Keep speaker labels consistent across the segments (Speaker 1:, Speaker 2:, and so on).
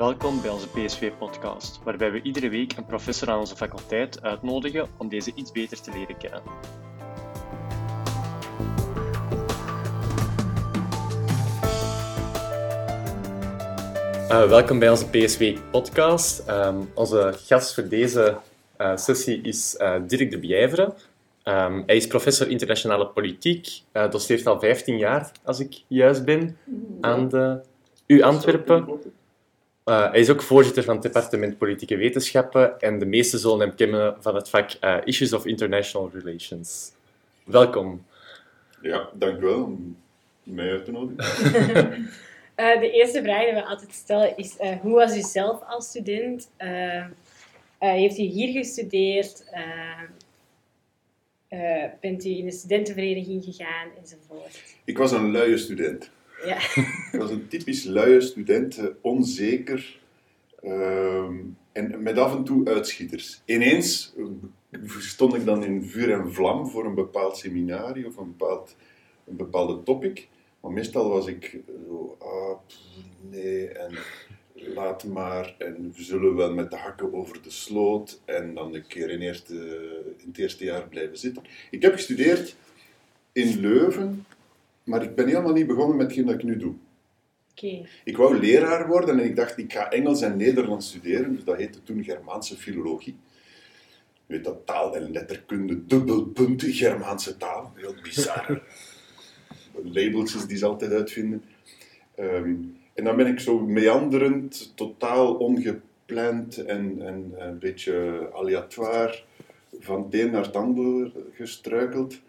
Speaker 1: Welkom bij onze PSV-podcast, waarbij we iedere week een professor aan onze faculteit uitnodigen om deze iets beter te leren kennen. Uh, welkom bij onze PSV-podcast. Um, onze gast voor deze uh, sessie is uh, Dirk de Bijveren. Um, hij is professor internationale politiek, doseert al 15 jaar, als ik juist ben, aan de U Antwerpen. Uh, hij is ook voorzitter van het departement Politieke Wetenschappen en de meeste zullen hem kennen van het vak uh, Issues of International Relations. Welkom.
Speaker 2: Ja, dank u wel om mij uit te nodigen.
Speaker 3: uh, de eerste vraag die we altijd stellen is, hoe was u zelf als student? heeft u hier gestudeerd? bent u in de studentenvereniging gegaan? Enzovoort.
Speaker 2: Ik was een luie student. Ja. Ik was een typisch luie student, eh, onzeker ehm, en met af en toe uitschieters. Ineens eh, stond ik dan in vuur en vlam voor een bepaald seminarie of een, bepaald, een bepaalde topic. Maar meestal was ik zo, ah, nee, en laat maar, en we zullen wel met de hakken over de sloot, en dan een keer in, eerste, in het eerste jaar blijven zitten. Ik heb gestudeerd in Leuven, maar ik ben helemaal niet begonnen met hetgeen dat ik nu doe.
Speaker 3: Okay.
Speaker 2: Ik wou leraar worden en ik dacht, ik ga Engels en Nederlands studeren. Dus dat heette toen Germaanse filologie. Je weet dat taal en letterkunde, dubbelpunt Germaanse taal. Heel bizar. Labeltjes die ze altijd uitvinden. Ehm, en dan ben ik zo meanderend, totaal ongepland en, en een beetje aléatoire van het een naar het ander gestruikeld.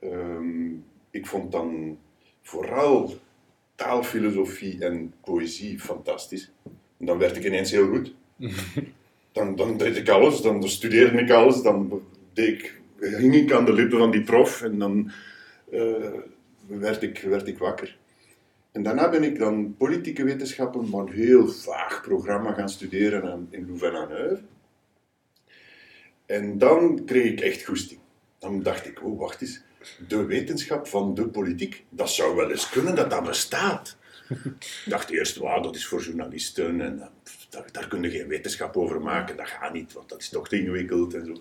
Speaker 2: Ehm, ik vond dan vooral taalfilosofie en poëzie fantastisch. En dan werd ik ineens heel goed. Dan, dan deed ik alles, dan studeerde ik alles, dan deed ik, hing ik aan de lippen van die prof en dan uh, werd, ik, werd ik wakker. En daarna ben ik dan politieke wetenschappen, maar een heel vaag programma gaan studeren in Louvain-aan-Neuve. En dan kreeg ik echt goesting. Dan dacht ik, oh wacht eens, de wetenschap van de politiek. Dat zou wel eens kunnen dat dat bestaat. Ik dacht eerst, wow, dat is voor journalisten en daar, daar kun je geen wetenschap over maken. Dat gaat niet, want dat is toch te ingewikkeld en zo.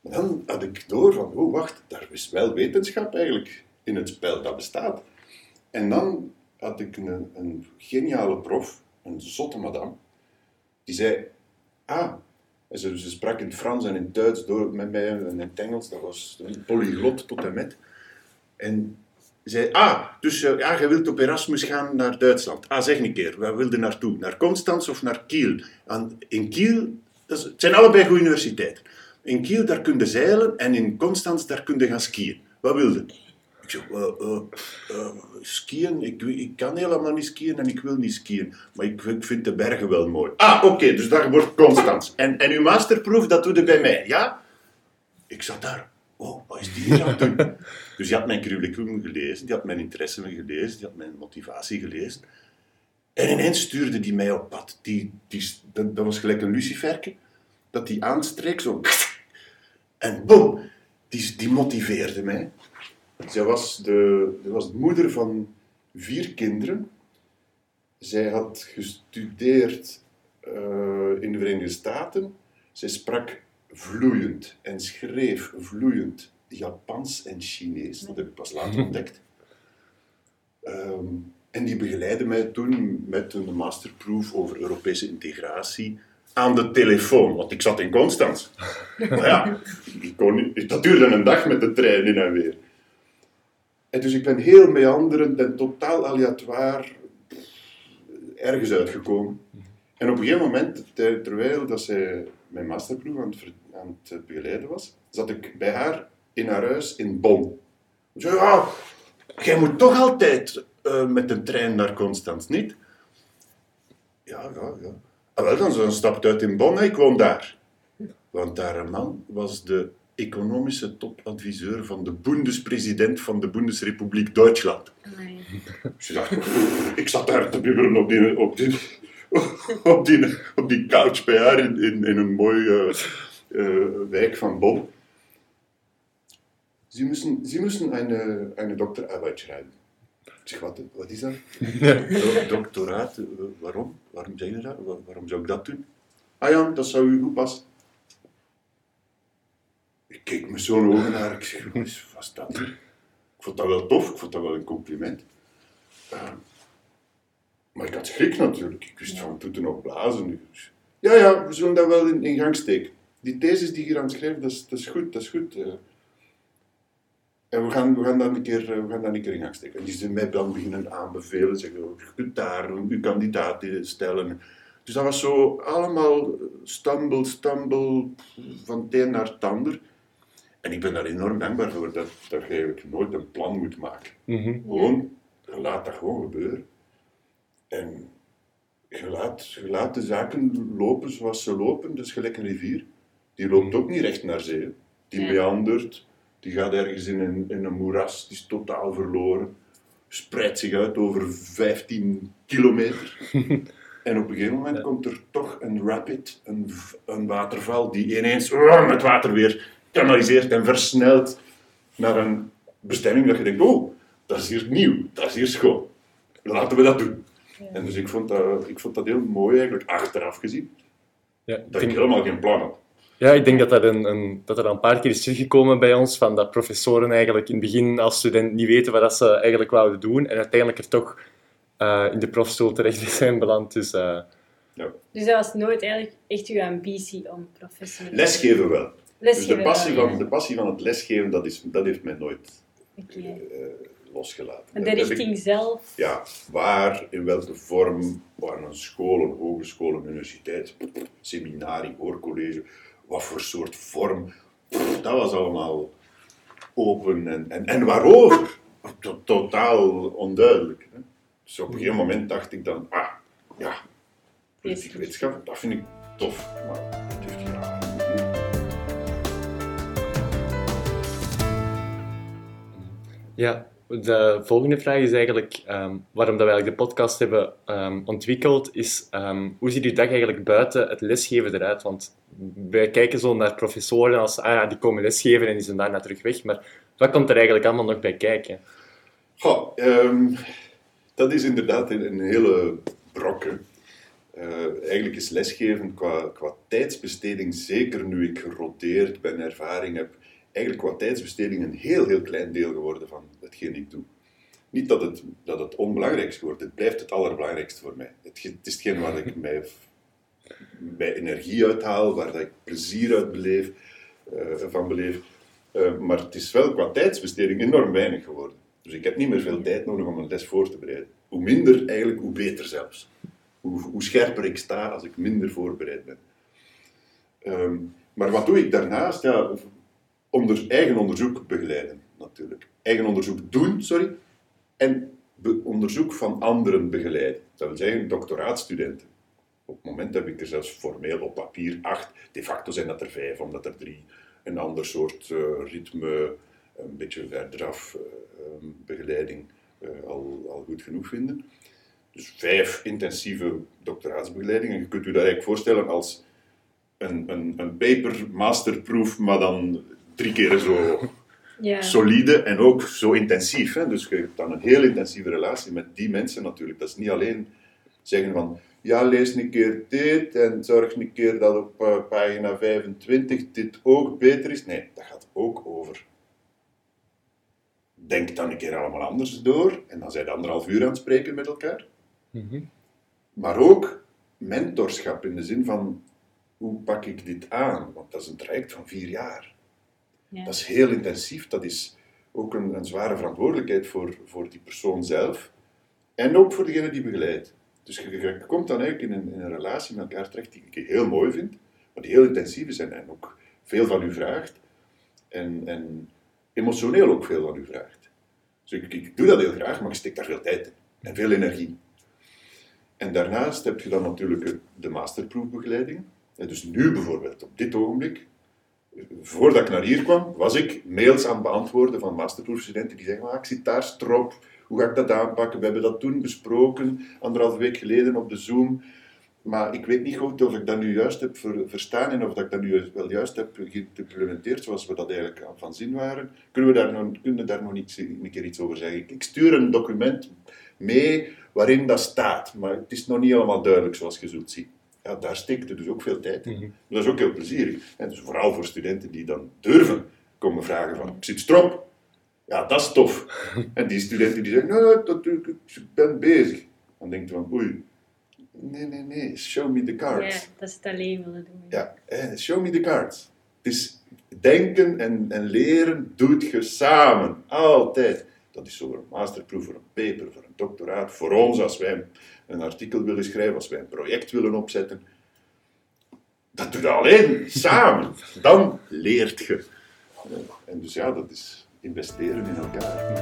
Speaker 2: Maar dan had ik door van, oh wacht, daar is wel wetenschap eigenlijk in het spel, dat bestaat. En dan had ik een, een geniale prof, een zotte madame, die zei, ah, ze, sprak in het Frans en in Duits door met mij en in het Engels. Dat was een polyglot tot en met. En zei, ah, dus uh, ja, je wilt op Erasmus gaan naar Duitsland. Ah, zeg een keer, waar wilde naartoe? Naar Constans of naar Kiel? En in Kiel, dat het zijn allebei goede universiteiten. In Kiel, daar kun je zeilen en in Constans, daar kun je gaan skiën. Wat wilde? Ik zeg, uh, uh, skiën, ik, ik kan helemaal niet skiën en ik wil niet skiën. Maar ik, ik vind de bergen wel mooi. Ah, oké, dus daar wordt Constans. En, en uw masterproef, dat doe je bij mij, ja? Ik zat daar. Oh, wat is die hier aan doen? Dus die had mijn curriculum gelezen, die had mijn interesse gelezen, die had mijn motivatie gelezen. En ineens stuurde die mij op pad. Die, die, dat, dat was gelijk een luciferke, dat die aanstreek, zo... En boom, die, die motiveerde mij. Zij was de, was de moeder van vier kinderen. Zij had gestudeerd uh, in de Verenigde Staten. Zij sprak vloeiend en schreef vloeiend Japans en Chinees. Dat heb ik pas later ontdekt. Um, en die begeleidde mij toen met een masterproof over Europese integratie aan de telefoon, want ik zat in Constans. Maar ja, ik kon dat duurde een dag met de trein in en weer. En dus ik ben heel meanderend en totaal aléatoire ergens uitgekomen. En op een gegeven moment, terwijl dat zij mijn masterproef aan het, aan het begeleiden was, zat ik bij haar in haar huis in Bonn. Ze zei, ja, jij moet toch altijd uh, met de trein naar Constans, niet? Ja, ja, ja. Ah, wel, dan, dan stapt uit in Bonn, ik woon daar. Want een man was de economische topadviseur van de Bundespresident van de Bundesrepubliek Duitsland. Nee. Dus dacht, ik zat daar te bibberen op die, op die, op die, op die couch bij haar in, in, in een mooie uh, wijk van Bonn. Sie müssen, Sie müssen eine, eine Doktorarbeit schreiben. Ik zeg, wat, wat is dat? Do- Doctoraat, eh, waarom? Waarom zeg je dat? Wa- Waarom zou ik dat doen? Ah ja, dat zou u goed passen. Met zo'n ogen naar, ik zeg, wat is dat? Ik vond dat wel tof, ik vond dat wel een compliment. Eh, maar ik had schrik natuurlijk, ik wist van toeten op blazen. Dus, ja, ja, we zullen dat wel in, gang steken. Die thesis die je hier aan het dat is, goed, dat is goed. eh. En we gaan, we, gaan dat een keer, eh, we gaan dat een keer in gang steken. En die zijn mij dan beginnen aanbevelen, zeggen, oh, je kunt daar uw kandidaat stellen. Dus dat was zo allemaal stumble, stumble, van het een naar het ander. En ik ben daar enorm dankbaar voor, dat, dat je eigenlijk nooit een plan moet maken.
Speaker 1: Mhm.
Speaker 2: Gewoon, je laat dat gewoon gebeuren. En je laat, je laat de zaken lopen zoals ze lopen, dat is gelijk een rivier. Die loopt ook niet recht naar zee. Die
Speaker 3: Ja.
Speaker 2: meandert, die gaat ergens in een, in een moeras, die is totaal verloren. Spreidt zich uit over 15 kilometer. en op een gegeven moment komt er toch een rapid, een, een waterval, die ineens oh, het water weer kanaliseert en versnelt naar een bestemming dat je denkt, oh, dat is hier nieuw, dat is hier schoon. Laten we dat doen. En dus ik vond dat, ik vond dat heel mooi eigenlijk, achteraf gezien,
Speaker 1: Ja,
Speaker 2: dat
Speaker 1: ik
Speaker 2: ik
Speaker 1: denk,
Speaker 2: helemaal geen plan had.
Speaker 1: ja, ik denk dat, dat, een, een, dat er een paar keer is teruggekomen bij ons, van dat professoren eigenlijk in het begin als student niet weten wat dat ze eigenlijk wouden doen, en uiteindelijk er toch eh, in de profstoel terecht zijn beland. Dus, eh,
Speaker 3: Dus dat was nooit eigenlijk echt uw ambitie om professor te
Speaker 2: Lesgeven wel. Dus
Speaker 3: Lesgeven
Speaker 2: de passie, van, de passie van het lesgeven, dat, is, dat heeft mij nooit eh, losgelaten.
Speaker 3: En
Speaker 2: Dat
Speaker 3: de
Speaker 2: ik-
Speaker 3: richting zelf.
Speaker 2: ja, waar, in welke vorm, waar een school, een hogeschool, een universiteit, seminarie, hoorcollege, wat voor soort vorm, dat was allemaal open en, en, en waarover? To- totaal onduidelijk. Hè? Dus op een gegeven moment dacht ik dan, ah, ja, politieke wetenschap, dat vind ik tof, maar
Speaker 1: Ja, de volgende vraag is eigenlijk ehm, waarom dat we eigenlijk de podcast hebben ehm, ontwikkeld, is ehm, hoe ziet uw dag eigenlijk buiten het lesgeven eruit? Want wij kijken zo naar professoren als, ah die komen lesgeven en die zijn daarna terug weg, maar wat komt er eigenlijk allemaal nog bij kijken?
Speaker 2: Goh, dat is inderdaad een, hele brok. hè. Eh, eigenlijk is lesgeven qua, qua tijdsbesteding, zeker nu ik geroteerd ben, ervaring heb, eigenlijk qua tijdsbesteding een heel, heel klein deel geworden van hetgeen ik doe. Niet dat het, dat het onbelangrijkst wordt, het blijft het allerbelangrijkste voor mij. Het, het is hetgeen waar ik mij bij energie uithaal, waar ik plezier uit beleef, eh, van beleef. Eh, maar het is wel qua tijdsbesteding enorm weinig geworden. Dus ik heb niet meer veel tijd nodig om een les voor te bereiden. Hoe minder, eigenlijk, hoe beter zelfs. Hoe, hoe scherper ik sta als ik minder voorbereid ben. Ehm, maar wat doe ik daarnaast? Ja, onder, eigen onderzoek begeleiden, natuurlijk. Eigen onderzoek doen, sorry. En onderzoek van anderen begeleiden. Dat wil zeggen, doctoraatstudenten. Op het moment heb ik er zelfs formeel op papier acht. De facto zijn dat er vijf, omdat er drie een ander soort eh, ritme, een beetje verderaf eh, ehm, begeleiding eh, al, al goed genoeg vinden. Dus vijf intensieve doctoraatsbegeleidingen. Je kunt u dat eigenlijk voorstellen als een, een, een paper masterproof, maar dan drie keer zo
Speaker 3: Ja.
Speaker 2: solide en ook zo intensief. Hè? Dus je hebt dan een heel intensieve relatie met die mensen natuurlijk. Dat is niet alleen zeggen van, ja, lees een keer dit en zorg een keer dat op eh, pagina 25 dit ook beter is. Nee, dat gaat ook over. Denk dan een keer allemaal anders door en dan zijn de anderhalf uur aan het spreken met elkaar. Maar ook mentorschap in de zin van, hoe pak ik dit aan? Want dat is een traject van vier jaar. Dat is heel intensief. Dat is ook een, een zware verantwoordelijkheid voor, voor die persoon zelf. En ook voor degene die begeleidt. Dus je, komt dan eigenlijk in een, in een relatie met elkaar terecht die ik heel mooi vind, maar die heel intensief is en, en ook veel van u vraagt. En, en emotioneel ook veel van u vraagt. Dus ik, ik doe dat heel graag, maar ik steek daar veel tijd in. En veel energie. En daarnaast heb je dan natuurlijk de masterproefbegeleiding. Dus nu bijvoorbeeld, op dit ogenblik, voordat ik naar hier kwam, was ik mails aan het beantwoorden van masterproefstudenten die zeggen, ah, ik zit daar strop, hoe ga ik dat aanpakken? We hebben dat toen besproken, anderhalve week geleden op de Zoom. maar ik weet niet goed of ik dat nu juist heb ver- verstaan en of dat ik dat nu wel juist heb geïmplementeerd zoals we dat eigenlijk van zin waren. Kunnen we daar nog, kunnen daar nog niet een keer iets over zeggen? Ik, ik stuur een document mee waarin dat staat, maar het is nog niet helemaal duidelijk zoals je zult zien. Ja, daar steekt er dus ook veel tijd in.
Speaker 1: Mhm.
Speaker 2: Dat is ook heel plezierig. En dus vooral voor studenten die dan durven komen vragen van, zit strop? Ja, dat is tof. En die studenten die zeggen, nou, dat, ik, ik ben bezig. Dan denkt je van, oei, nee, nee, nee, show me the
Speaker 3: Ja,
Speaker 2: cards.
Speaker 3: dat ze het alleen willen doen.
Speaker 2: Ja, eh, show me the cards. Het is denken en, en leren doet je samen, altijd. Dat is voor een masterproef, voor een paper, voor een doctoraat, voor ons als wij een, artikel willen schrijven, als wij een project willen opzetten. Dat doe je alleen, samen. Dan leert je. En dus ja, dat is investeren in elkaar.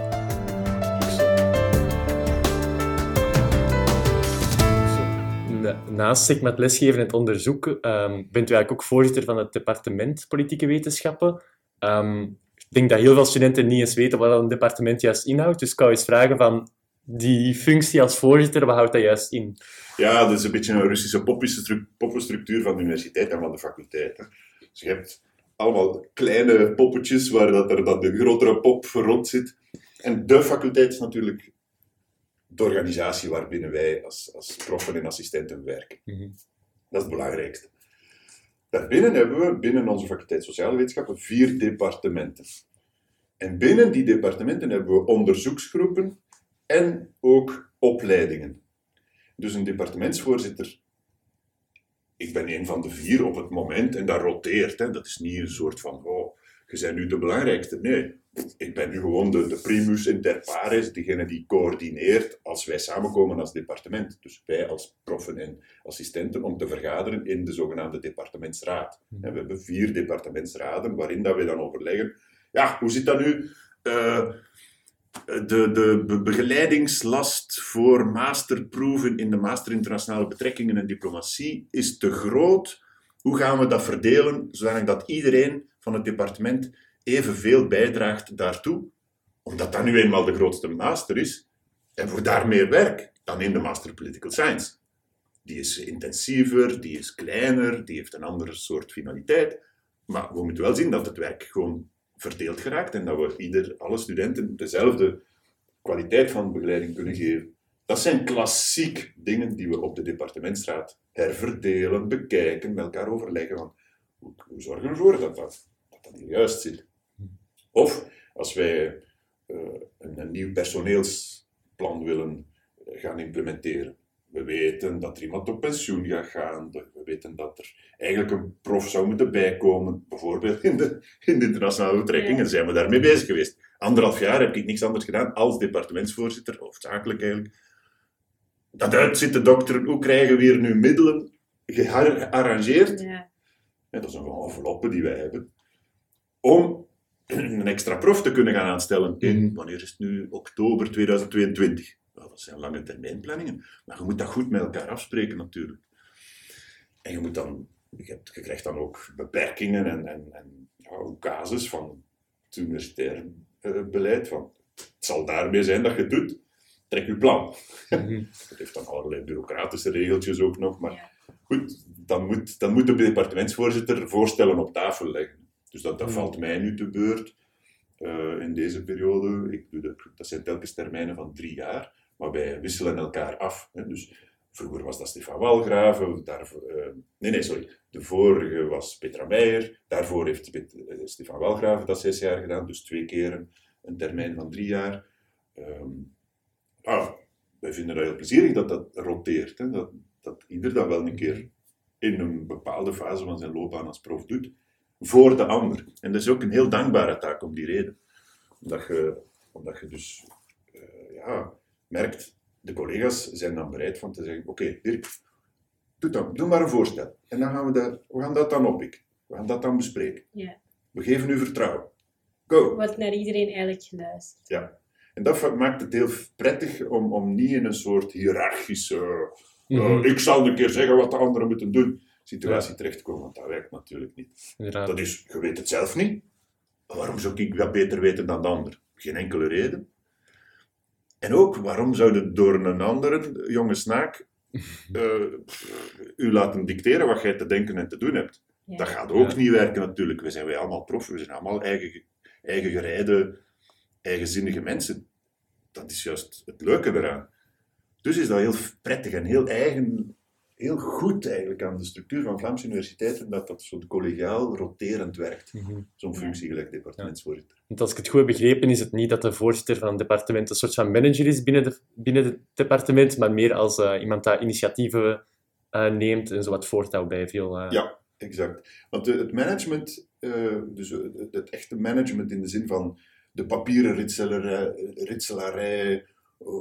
Speaker 1: Na- Naast zich met lesgeven en het onderzoeken ehm, bent u eigenlijk ook voorzitter van het departement Politieke Wetenschappen. Ehm, ik denk dat heel veel studenten niet eens weten wat een departement juist inhoudt. Dus ik zou eens vragen van die functie als voorzitter, wat houdt dat juist in?
Speaker 2: Ja, dat is een beetje een Russische poppenstru- poppenstructuur van de universiteit en van de faculteit. Hè. Dus je hebt allemaal kleine poppetjes waar dat er dan de grotere pop rond zit. En de faculteit is natuurlijk de organisatie waarbinnen wij als, als proffen en assistenten werken.
Speaker 1: Mhm.
Speaker 2: Dat is het belangrijkste. Daarbinnen hebben we binnen onze faculteit Sociale Wetenschappen vier departementen. En binnen die departementen hebben we onderzoeksgroepen en ook opleidingen. Dus een departementsvoorzitter, ik ben een van de vier op het moment en dat roteert. Hè. Dat is niet een soort van, oh, je bent nu de belangrijkste. Nee, ik ben nu gewoon de, de primus inter pares, degene die coördineert als wij samenkomen als departement. Dus wij als proffen en assistenten om te vergaderen in de zogenaamde departementsraad. En we hebben vier departementsraden waarin dat we dan overleggen, ja, hoe zit dat nu? Eh, de, de be- begeleidingslast voor masterproeven in de Master Internationale Betrekkingen en Diplomatie is te groot. Hoe gaan we dat verdelen, zodat dat iedereen van het departement evenveel bijdraagt daartoe? Omdat dat nu eenmaal de grootste master is, en voor daar meer werk dan in de Master Political Science. Die is intensiever, die is kleiner, die heeft een andere soort finaliteit. Maar we moeten wel zien dat het werk gewoon verdeeld geraakt en dat we ieder, alle studenten dezelfde kwaliteit van begeleiding kunnen geven. Dat zijn klassiek dingen die we op de departementsraad herverdelen, bekijken, met elkaar overleggen. Van, hoe zorgen we ervoor dat dat, dat, hier juist zit? Of als wij eh, een, een nieuw personeelsplan willen eh, gaan implementeren. We weten dat er iemand op pensioen gaat gaan. We weten dat er eigenlijk een prof zou moeten bijkomen. Bijvoorbeeld in de, in de internationale betrekkingen zijn we daarmee bezig geweest. Anderhalf jaar heb ik niks anders gedaan als departementsvoorzitter, hoofdzakelijk eigenlijk. Dat uitzitten dokteren, hoe krijgen we hier nu middelen gearrangeerd?
Speaker 3: Ja.
Speaker 2: Ja, dat zijn gewoon enveloppen die wij hebben. Om een extra prof te kunnen gaan aanstellen in,
Speaker 1: Mhm.
Speaker 2: wanneer is het nu, oktober 2022. Nou, dat zijn lange termijnplanningen, maar je moet dat goed met elkaar afspreken natuurlijk. En je, moet dan, je, hebt, je krijgt dan ook beperkingen en, en, en ja, casus van het universitair eh, beleid. Van, het zal daarmee zijn dat je het doet. Trek je plan.
Speaker 1: Mhm.
Speaker 2: Dat heeft dan allerlei bureaucratische regeltjes ook nog, maar goed, dan moet, dan moet de departementsvoorzitter voorstellen op tafel leggen. Dus dat, dat
Speaker 1: Hmm.
Speaker 2: valt mij nu te beurt eh, in deze periode. Ik doe dat, dat zijn telkens termijnen van drie jaar, maar wij wisselen elkaar af. Hè. Dus vroeger was dat Stefan Walgraven, daarvoor, eh, nee, nee, sorry. De vorige was Petra Meijer, daarvoor heeft Pet- eh, Stefan Walgraven dat zes jaar gedaan, dus twee keer een, termijn van drie jaar. Ehm, ah, wij vinden het heel plezierig dat dat roteert. Hè? Dat, dat ieder dat wel een keer in een bepaalde fase van zijn loopbaan als prof doet, voor de ander. En dat is ook een heel dankbare taak om die reden. Omdat je, omdat je dus eh, ja, merkt, de collega's zijn dan bereid van te zeggen, oké, Dirk, doe, dan, doe maar een voorstel. En dan gaan we, daar, we gaan dat dan oppikken. We gaan dat dan bespreken.
Speaker 3: Ja.
Speaker 2: We geven u vertrouwen. Go!
Speaker 3: Wordt naar iedereen eigenlijk geluisterd.
Speaker 2: Ja. En dat maakt het heel prettig om, om niet in een soort hiërarchische, eh,
Speaker 1: Mhm.
Speaker 2: ik zal een keer zeggen wat de anderen moeten doen, situatie terecht te komen. Want dat werkt natuurlijk niet.
Speaker 1: Inderdaad.
Speaker 2: Dat is, je weet het zelf niet. Waarom zou ik dat beter weten dan de ander? Geen enkele reden. En ook, waarom zou je door een andere jonge snaak eh, u laten dicteren wat jij te denken en te doen hebt.
Speaker 3: Ja.
Speaker 2: Dat gaat ook
Speaker 1: Ja.
Speaker 2: niet werken natuurlijk. We zijn wij allemaal prof, we zijn allemaal eigen, eigen gereide, eigenzinnige mensen. Dat is juist het leuke eraan. Dus is dat heel prettig en heel eigen, heel goed eigenlijk aan de structuur van Vlaamse universiteiten, dat dat zo collegiaal roterend werkt.
Speaker 1: Mhm.
Speaker 2: Zo'n functie gelijk departementsvoorzitter.
Speaker 1: Want als ik het goed heb begrepen, is het niet dat de voorzitter van het departement een soort van manager is binnen, de, binnen het departement, maar meer als eh, iemand dat initiatieven eh, neemt en zo wat voortouw bij veel... eh,
Speaker 2: Ja, exact. Want de- het management, dus het, echte management in de zin van de papieren ritselarij, ritselarij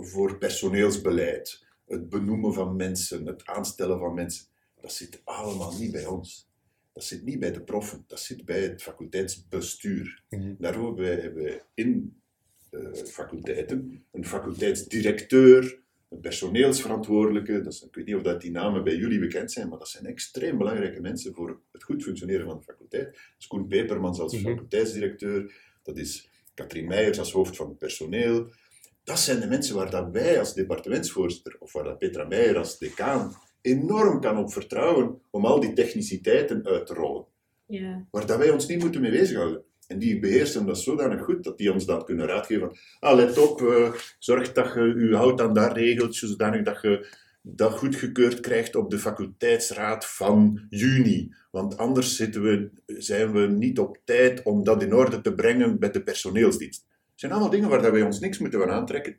Speaker 2: voor personeelsbeleid, het benoemen van mensen, het aanstellen van mensen, dat zit allemaal niet bij ons. Dat zit niet bij de proffen, dat zit bij het faculteitsbestuur.
Speaker 1: Mhm.
Speaker 2: Daarvoor hebben wij in eh, faculteiten een faculteitsdirecteur, een personeelsverantwoordelijke. Dat is, ik weet niet of dat die namen bij jullie bekend zijn, maar dat zijn extreem belangrijke mensen voor het goed functioneren van de faculteit. Dat is Koen Pepermans als
Speaker 1: Mhm.
Speaker 2: faculteitsdirecteur, dat is Katrien Meijers als hoofd van het personeel. Dat zijn de mensen waar dat wij als departementsvoorzitter, of waar dat Petra Meijer als decaan, enorm kan op vertrouwen om al die techniciteiten uit te rollen
Speaker 3: Ja.
Speaker 2: waar dat wij ons niet moeten mee bezighouden. En die beheersen dat zodanig goed dat die ons dan kunnen raadgeven van ah, let op, eh, zorg dat je u houdt aan dat regeltje, zodanig dat je dat goedgekeurd krijgt op de faculteitsraad van juni. Want anders zitten we, zijn we niet op tijd om dat in orde te brengen met de personeelsdienst. Het zijn allemaal dingen waar dat wij ons niks moeten van aantrekken,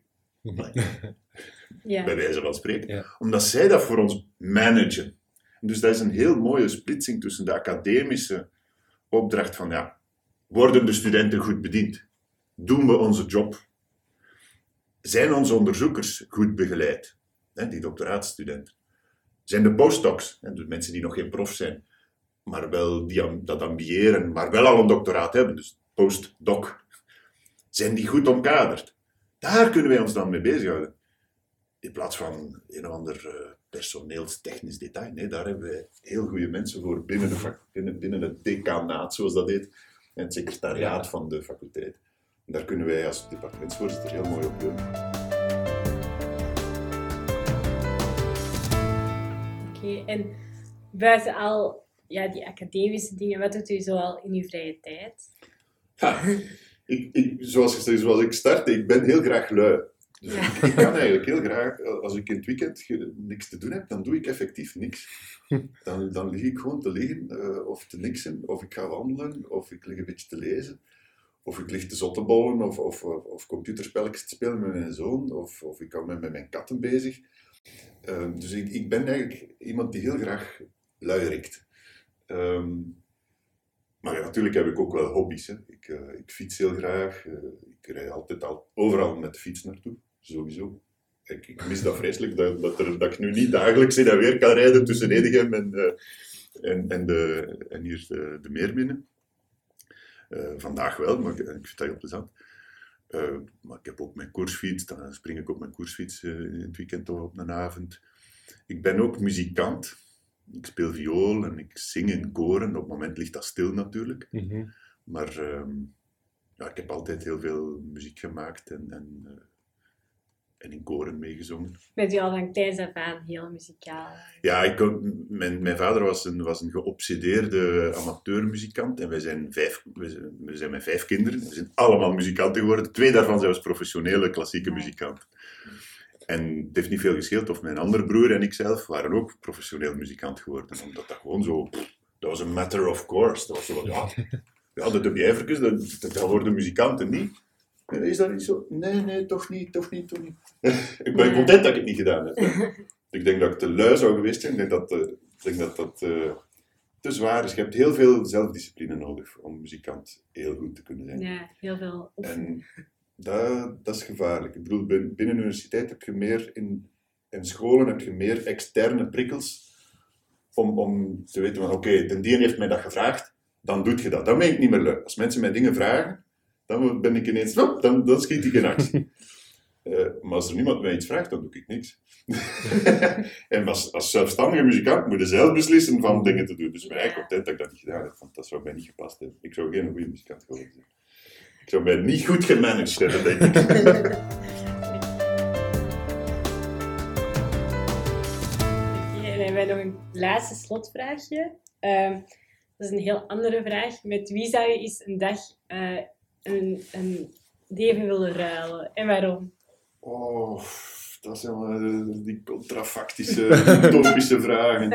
Speaker 3: Ja.
Speaker 2: bij wijze van spreken,
Speaker 1: Ja.
Speaker 2: omdat zij dat voor ons managen. Dus dat is een heel mooie splitsing tussen de academische opdracht van, ja, worden de studenten goed bediend? Doen we onze job? Zijn onze onderzoekers goed begeleid? Hè, die doctoraatstudenten. Zijn de postdocs, hè, dus mensen die nog geen prof zijn, maar wel die am- dat ambiëren, maar wel al een doctoraat hebben, dus postdoc. Zijn die goed omkaderd? Daar kunnen wij ons dan mee bezighouden. In plaats van een of ander eh, personeelstechnisch detail. Nee, daar hebben wij heel goede mensen voor binnen, de binnen, binnen het decanaat, zoals dat heet, en het secretariaat
Speaker 1: Ja.
Speaker 2: van de faculteit. En daar kunnen wij als departementsvoorzitter heel mooi op leunen.
Speaker 3: Oké, en buiten al ja, die academische dingen, wat doet u zoal in uw vrije tijd?
Speaker 2: Ik, ik, zoals, gezegd, zoals ik startte, ik ben heel graag lui. Dus
Speaker 3: Ja.
Speaker 2: ik, ik kan eigenlijk heel graag, als ik in het weekend niks te doen heb, dan doe ik effectief niks. Dan, dan lig ik gewoon te liggen eh, of te niksen, of ik ga wandelen, of ik lig een beetje te lezen, of ik lig te zottebollen, of, of, of, of computerspelletjes te spelen met mijn zoon, of, of ik hou me met mijn katten bezig. Eh, dus ik, ik ben eigenlijk iemand die heel graag luierikt. Ehm, maar natuurlijk heb ik ook wel hobby's. Hè. Ik, eh, ik fiets heel graag. eh, ik rijd altijd al, overal met de fiets naartoe, sowieso. Ik, ik mis dat vreselijk, dat, dat, ik nu niet dagelijks in en weer kan rijden tussen Edegem en, eh, en, en, de, en hier de, de Meerminnen. Vandaag wel, maar ik, ik vind dat heel plezant. Maar ik heb ook mijn koersfiets, dan spring ik op mijn koersfiets in het weekend of op een avond. Ik ben ook muzikant. Ik speel viool en ik zing in koren. Op het moment ligt dat stil natuurlijk.
Speaker 1: Mhm.
Speaker 2: Maar ehm, ja, ik heb altijd heel veel muziek gemaakt en, en, eh, en in koren meegezongen.
Speaker 3: Bent u al van kleins af aan heel muzikaal?
Speaker 2: Ja, ik mijn, mijn vader was een, was een geobsedeerde amateurmuzikant en wij zijn, vijf, we, zijn, we zijn met vijf kinderen. We zijn allemaal muzikanten geworden. Twee daarvan zelfs professionele klassieke
Speaker 3: Ja.
Speaker 2: muzikanten. En het heeft niet veel gescheeld of mijn andere broer en ik zelf waren ook professioneel muzikant geworden. Omdat dat gewoon zo... Dat was een matter of course. Dat was zo van, ja, ja de, de bijverkens, dat, dat, dat worden muzikanten niet. Is dat niet zo? Nee, nee, toch niet, toch niet, toch niet. ik ben content dat ik het niet gedaan heb. ik denk dat ik te lui zou geweest zijn. Ik denk dat eh, ik denk dat, dat eh, te zwaar is. Je hebt heel veel zelfdiscipline nodig om muzikant heel goed te kunnen zijn.
Speaker 3: Ja, heel veel oefenen.
Speaker 2: En dat, dat is gevaarlijk. Ik bedoel, bin- binnen de universiteit heb je meer, in, in scholen heb je meer externe prikkels om, om te weten van, oké, de die heeft mij dat gevraagd, dan doe je dat. Dan ben ik niet meer leuk. Als mensen mij dingen vragen, dan ben ik ineens, dan, dan schiet ik in actie. Eh, maar als er niemand mij iets vraagt, dan doe ik niks. en als, als zelfstandige muzikant moet je zelf beslissen van dingen te doen. Dus ik ben eigenlijk content dat ik dat niet gedaan heb, want dat zou mij niet gepast hebben. Ik zou geen goede muzikant geworden zijn. Ik zou mij niet goed gemanaged hebben, denk ik.
Speaker 3: hebben wij nog een laatste slotvraagje. Ehm, dat is een heel andere vraag. Met wie zou je eens een dag eh, een, een leven willen ruilen? En waarom?
Speaker 2: Oh, dat zijn wel eh, die contrafactische, utopische vragen.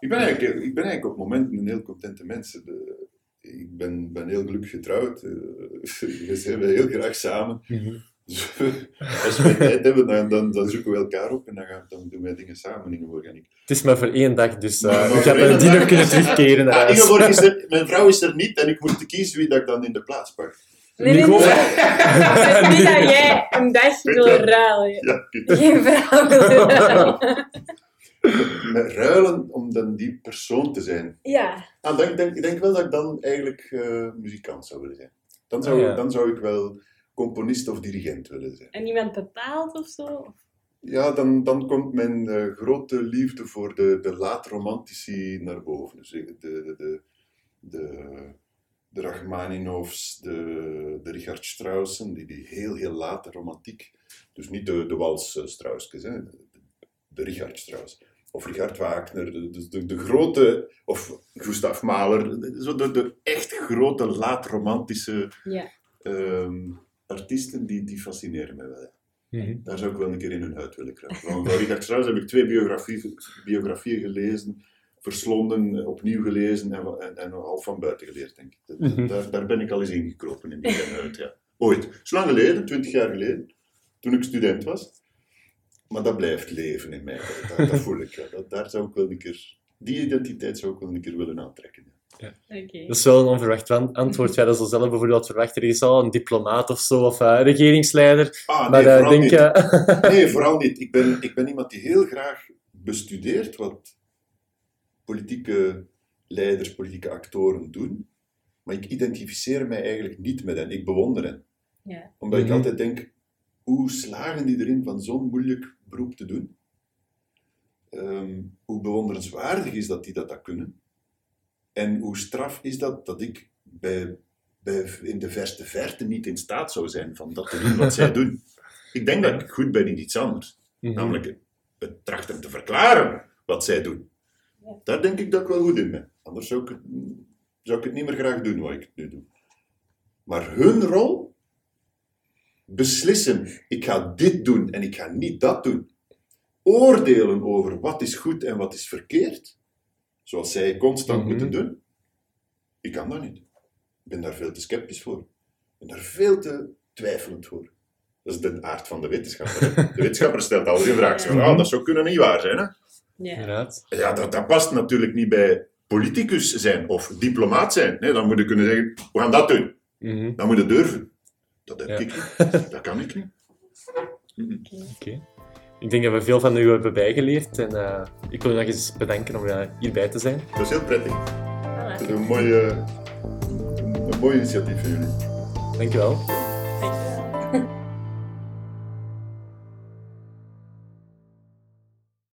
Speaker 2: Ik ben, eigenlijk, ik ben eigenlijk op momenten een heel contente mens. De- ik ben, ben heel gelukkig getrouwd. eh, We zijn heel graag samen. Dus als we tijd hebben, dan, dan, dan zoeken we elkaar op en dan, gaan, dan doen wij dingen samen in Ingeborg en ik.
Speaker 1: Het is maar voor één dag, dus eh,
Speaker 2: Maar
Speaker 1: gaat
Speaker 2: één
Speaker 1: nadien
Speaker 2: dag?
Speaker 1: nog kunnen terugkeren naar huis.
Speaker 2: Ingeborg is er, mijn vrouw is er niet en ik moet kiezen wie dat ik dan in de plaats pak.
Speaker 3: Nee, nee, nee.
Speaker 1: Nico?
Speaker 3: Met wie zou jij een dag willen ruilen?
Speaker 2: Ja,
Speaker 3: Geen vrouw willen ruilen.
Speaker 2: Met ruilen om dan die persoon te zijn.
Speaker 3: Ja.
Speaker 2: Ah, dan, denk, ik denk wel dat ik dan eigenlijk eh, muzikant zou willen zijn. Dan zou,
Speaker 1: ja.
Speaker 2: dan zou ik wel componist of dirigent willen zijn.
Speaker 3: En iemand bepaalt of zo?
Speaker 2: Ja, dan, dan komt mijn eh, grote liefde voor de, de laat-romantici naar boven. Dus de, de, de, de, de Rachmaninoffs, de, de Richard Straussen, die, die heel, heel late romantiek. Dus niet de, de wals-Strauskes, hè. de Richard Strauss. Of Richard Wagner, de, de, grote, of Gustav Mahler, de, zo de, de echt grote laat-romantische
Speaker 3: Ja.
Speaker 2: ehm, artiesten, die, die fascineren mij wel.
Speaker 1: Mhm.
Speaker 2: Daar zou ik wel een keer in hun huid willen kruipen. Van van Richard Strauss heb ik twee biografie, biografieën gelezen, verslonden, opnieuw gelezen en, en, en half van buiten geleerd, denk ik.
Speaker 1: Mhm.
Speaker 2: daar, daar ben ik al eens ingekropen in die huid, ja. Ooit. Zo lang geleden, twintig jaar geleden, toen ik student was. Maar dat blijft leven in mij. Dat, dat, voel ik. Ja. Dat, daar zou ik wel een keer... Die identiteit zou ik wel een keer willen aantrekken. ja.
Speaker 3: Oké.
Speaker 1: Dat is wel een onverwacht antwoord. Ja, dat is zelf bijvoorbeeld verwacht. Er is al een diplomaat of zo, of eh, regeringsleider.
Speaker 2: Ah,
Speaker 1: maar
Speaker 2: nee,
Speaker 1: eh,
Speaker 2: vooral
Speaker 1: denk
Speaker 2: niet.
Speaker 1: eh,
Speaker 2: Nee, vooral niet. Ik ben, ik ben iemand die heel graag bestudeert wat politieke leiders, politieke actoren doen. Maar ik identificeer mij eigenlijk niet met hen. Ik bewonder hen.
Speaker 3: Ja.
Speaker 2: Omdat ik
Speaker 1: Mhm.
Speaker 2: altijd denk, hoe slagen die erin van zo'n moeilijk beroep te doen? Ehm, hoe bewonderenswaardig is dat die dat, dat kunnen? En hoe straf is dat dat ik bij, bij, in de verste verte niet in staat zou zijn van dat te doen wat zij doen? Ik denk dat ik goed ben in iets anders.
Speaker 1: mhm.
Speaker 2: Namelijk het trachten te verklaren wat zij doen.
Speaker 3: Ja.
Speaker 2: Daar denk ik dat ik wel goed in ben. Anders zou ik, het, zou ik het niet meer graag doen wat ik nu doe. Maar hun rol, beslissen, ik ga dit doen en ik ga niet dat doen. Oordelen over wat is goed en wat is verkeerd, zoals zij constant
Speaker 1: Mhm.
Speaker 2: moeten doen, ik kan dat niet. Ik ben daar veel te sceptisch voor. Ik ben daar veel te twijfelend voor. Dat is de aard van de wetenschapper. De wetenschapper stelt altijd een vraag. Zo, ah, dat zou kunnen niet waar zijn. Hè?
Speaker 3: Ja.
Speaker 1: Inderdaad.
Speaker 2: Ja, dat, dat past natuurlijk niet bij politicus zijn of diplomaat zijn. Nee, dan moet je kunnen zeggen, we gaan dat doen.
Speaker 1: Mhm.
Speaker 2: Dan moet je durven. Dat heb
Speaker 1: Ja.
Speaker 2: ik niet. Dat kan ik niet.
Speaker 1: Oké. Ik denk dat we veel van u hebben bijgeleerd. En eh, ik wil u nog eens bedanken om eh, hierbij te zijn.
Speaker 2: Dat is heel prettig. Dat is een mooi, een mooi initiatief van jullie.
Speaker 1: Dankjewel.
Speaker 3: Dankjewel.